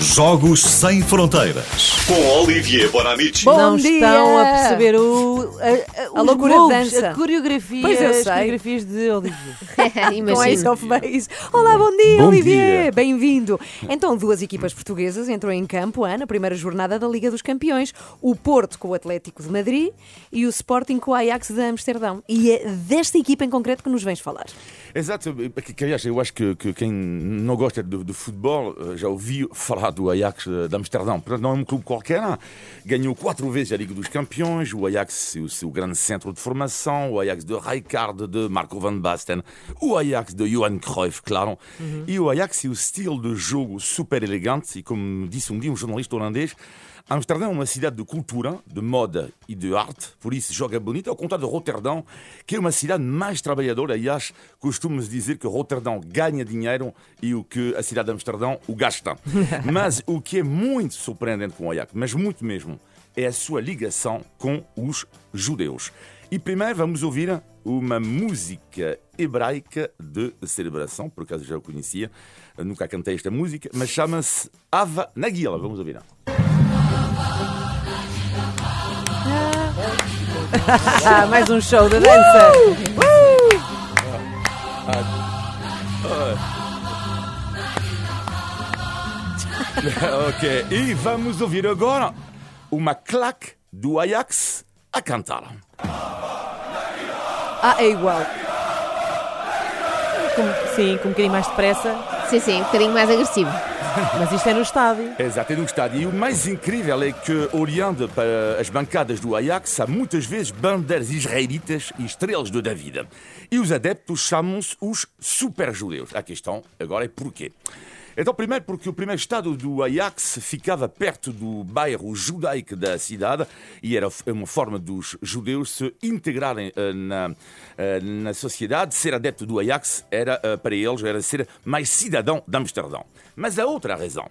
Jogos Sem Fronteiras. Com Olivier Bonamici. Bom não dia! estão a perceber o, a, a, A loucura moves, dança. a coreografia, Pois eu as sei. coreografias de Olivier. Com Ace of Base. Olá, bom dia, Bom Olivier. dia. Bem-vindo. Então, duas equipas portuguesas entram em campo ah, na primeira jornada da Liga dos Campeões. O Porto com o Atlético de Madrid e o Sporting com o Ajax de Amsterdão. E é desta equipa em concreto que nos vens falar. Exato, aliás, eu acho que, que quem não gosta de, de futebol eh, já ouviu falar do Ajax de Amsterdão. Portanto, não é um clube qualquer. Ganhou quatro vezes a Liga dos Campeões. O Ajax é o seu grande centro de formação. O Ajax de Rijkaard, de Marco van Basten. O Ajax de Johan Cruyff, claro. E o Ajax é o estilo de jogo super elegante. E como disse um dia um jornalista holandês, Amsterdão é uma cidade de cultura, de moda e de arte, por isso joga bonito, ao contrário de Roterdão, que é uma cidade mais trabalhadora. Aliás, costumamos dizer que Roterdão ganha dinheiro e o que a cidade de Amsterdão o gasta. Mas o que é muito surpreendente com o Ajax, mas muito mesmo, é a sua ligação com os judeus. E primeiro vamos ouvir uma música hebraica de celebração, por acaso já o conhecia, nunca cantei esta música, mas chama-se Ava Nagila. Vamos ouvir. Ah, mais um show de dança. ok, e vamos ouvir agora uma claque do Ajax a cantar. Ah, é igual. Com- sim, com um bocadinho mais depressa, Sim, sim, um bocadinho mais agressivo. mas isto é no estádio. Exato, é no estádio. E o mais incrível é que, olhando para as bancadas do Ajax, há muitas vezes bandeiras israelitas e estrelas de David. E os adeptos chamam-se os super-judeus. A questão agora é porquê. Então, primeiro, porque o primeiro estado do Ajax ficava perto do bairro judaico da cidade e era uma forma dos judeus se integrarem eh, na, eh, na sociedade. Ser adepto do Ajax era, eh, para eles, era ser mais cidadão de Amsterdão. Mas a outra razão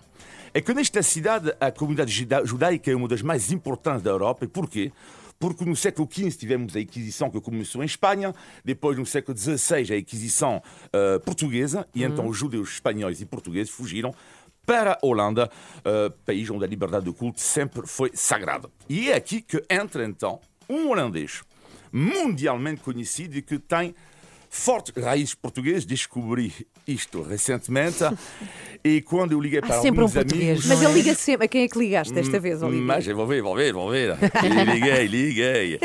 é que nesta cidade a comunidade juda- judaica é uma das mais importantes da Europa. E porquê? Porque no século XV tivemos a Inquisição que começou em Espanha, depois no século XVI a Inquisição eh, portuguesa, e então os judeus espanhóis e portugueses fugiram para a Holanda, eh, país onde a liberdade de culto sempre foi sagrada. E é aqui que entra então um holandês mundialmente conhecido e que tem fortes raízes portuguesas. Descobri isto recentemente e quando eu liguei para sempre um alguns português, amigos... Mas ele liga sempre. A quem é que ligaste desta vez, Olivier? Mas eu vou ver, vou ver, vou ver. E liguei, liguei.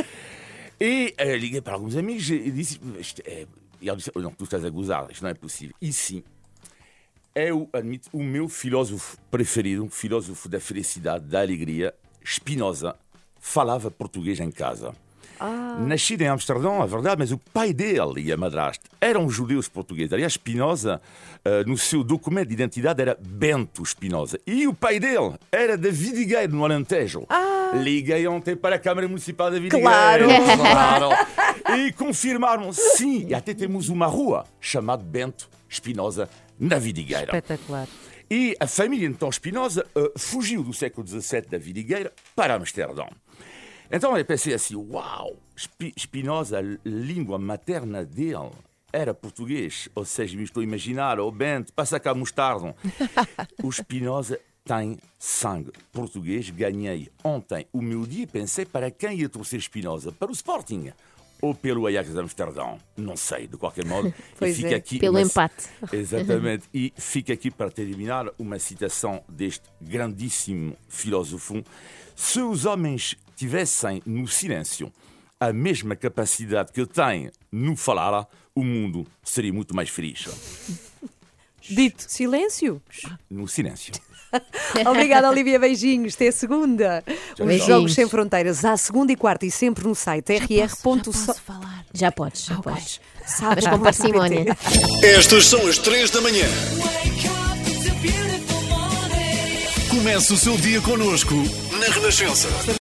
E eh, liguei para alguns amigos e disse: é... e ele disse: Não, tu estás a gozar, isto não é possível. E sim, eu admito, o meu filósofo preferido, um filósofo da felicidade, da alegria, Spinoza, falava português em casa. Nascido em Amsterdão, é verdade, mas o pai dele e a madrasta eram judeus portugueses. Aliás, Spinoza, eh, no seu documento de identidade, era Bento Spinoza. E o pai dele era da Vidigueiro, no Alentejo. Liguei ontem para a Câmara Municipal da Vidigueiro. Claro. Claro. E confirmaram, sim, e até temos uma rua chamada Bento Spinoza, na Vidigueira. Espetacular. E a família então Spinoza eh, fugiu do século XVII da Vidigueira para Amsterdão. Então eu pensei assim, uau, Spi- Spinoza, a língua materna dele era português, ou seja, me estou a imaginar, o Bento, passa cá mostardo. o Spinoza tem sangue português, ganhei ontem o meu dia e pensei para quem ia torcer Spinoza, para o Sporting ou pelo Ajax de Amsterdão, não sei, de qualquer modo. Pois e fica é. aqui Pelo uma- empate. Exatamente. E fica aqui para terminar uma citação deste grandíssimo filósofo. Se os homens tivessem no silêncio a mesma capacidade que têm no falar, o mundo seria muito mais feliz. Dito. Silêncio. No silêncio. Obrigada, Olivia. Beijinhos. Até segunda. Os Beijinhos. Jogos Sem Fronteiras, à segunda e quarta e sempre no site rr.so. falar. Já podes, já podes. Sabes com parcimónia. Estas são as três da manhã. Comece o seu dia conosco na Renascença.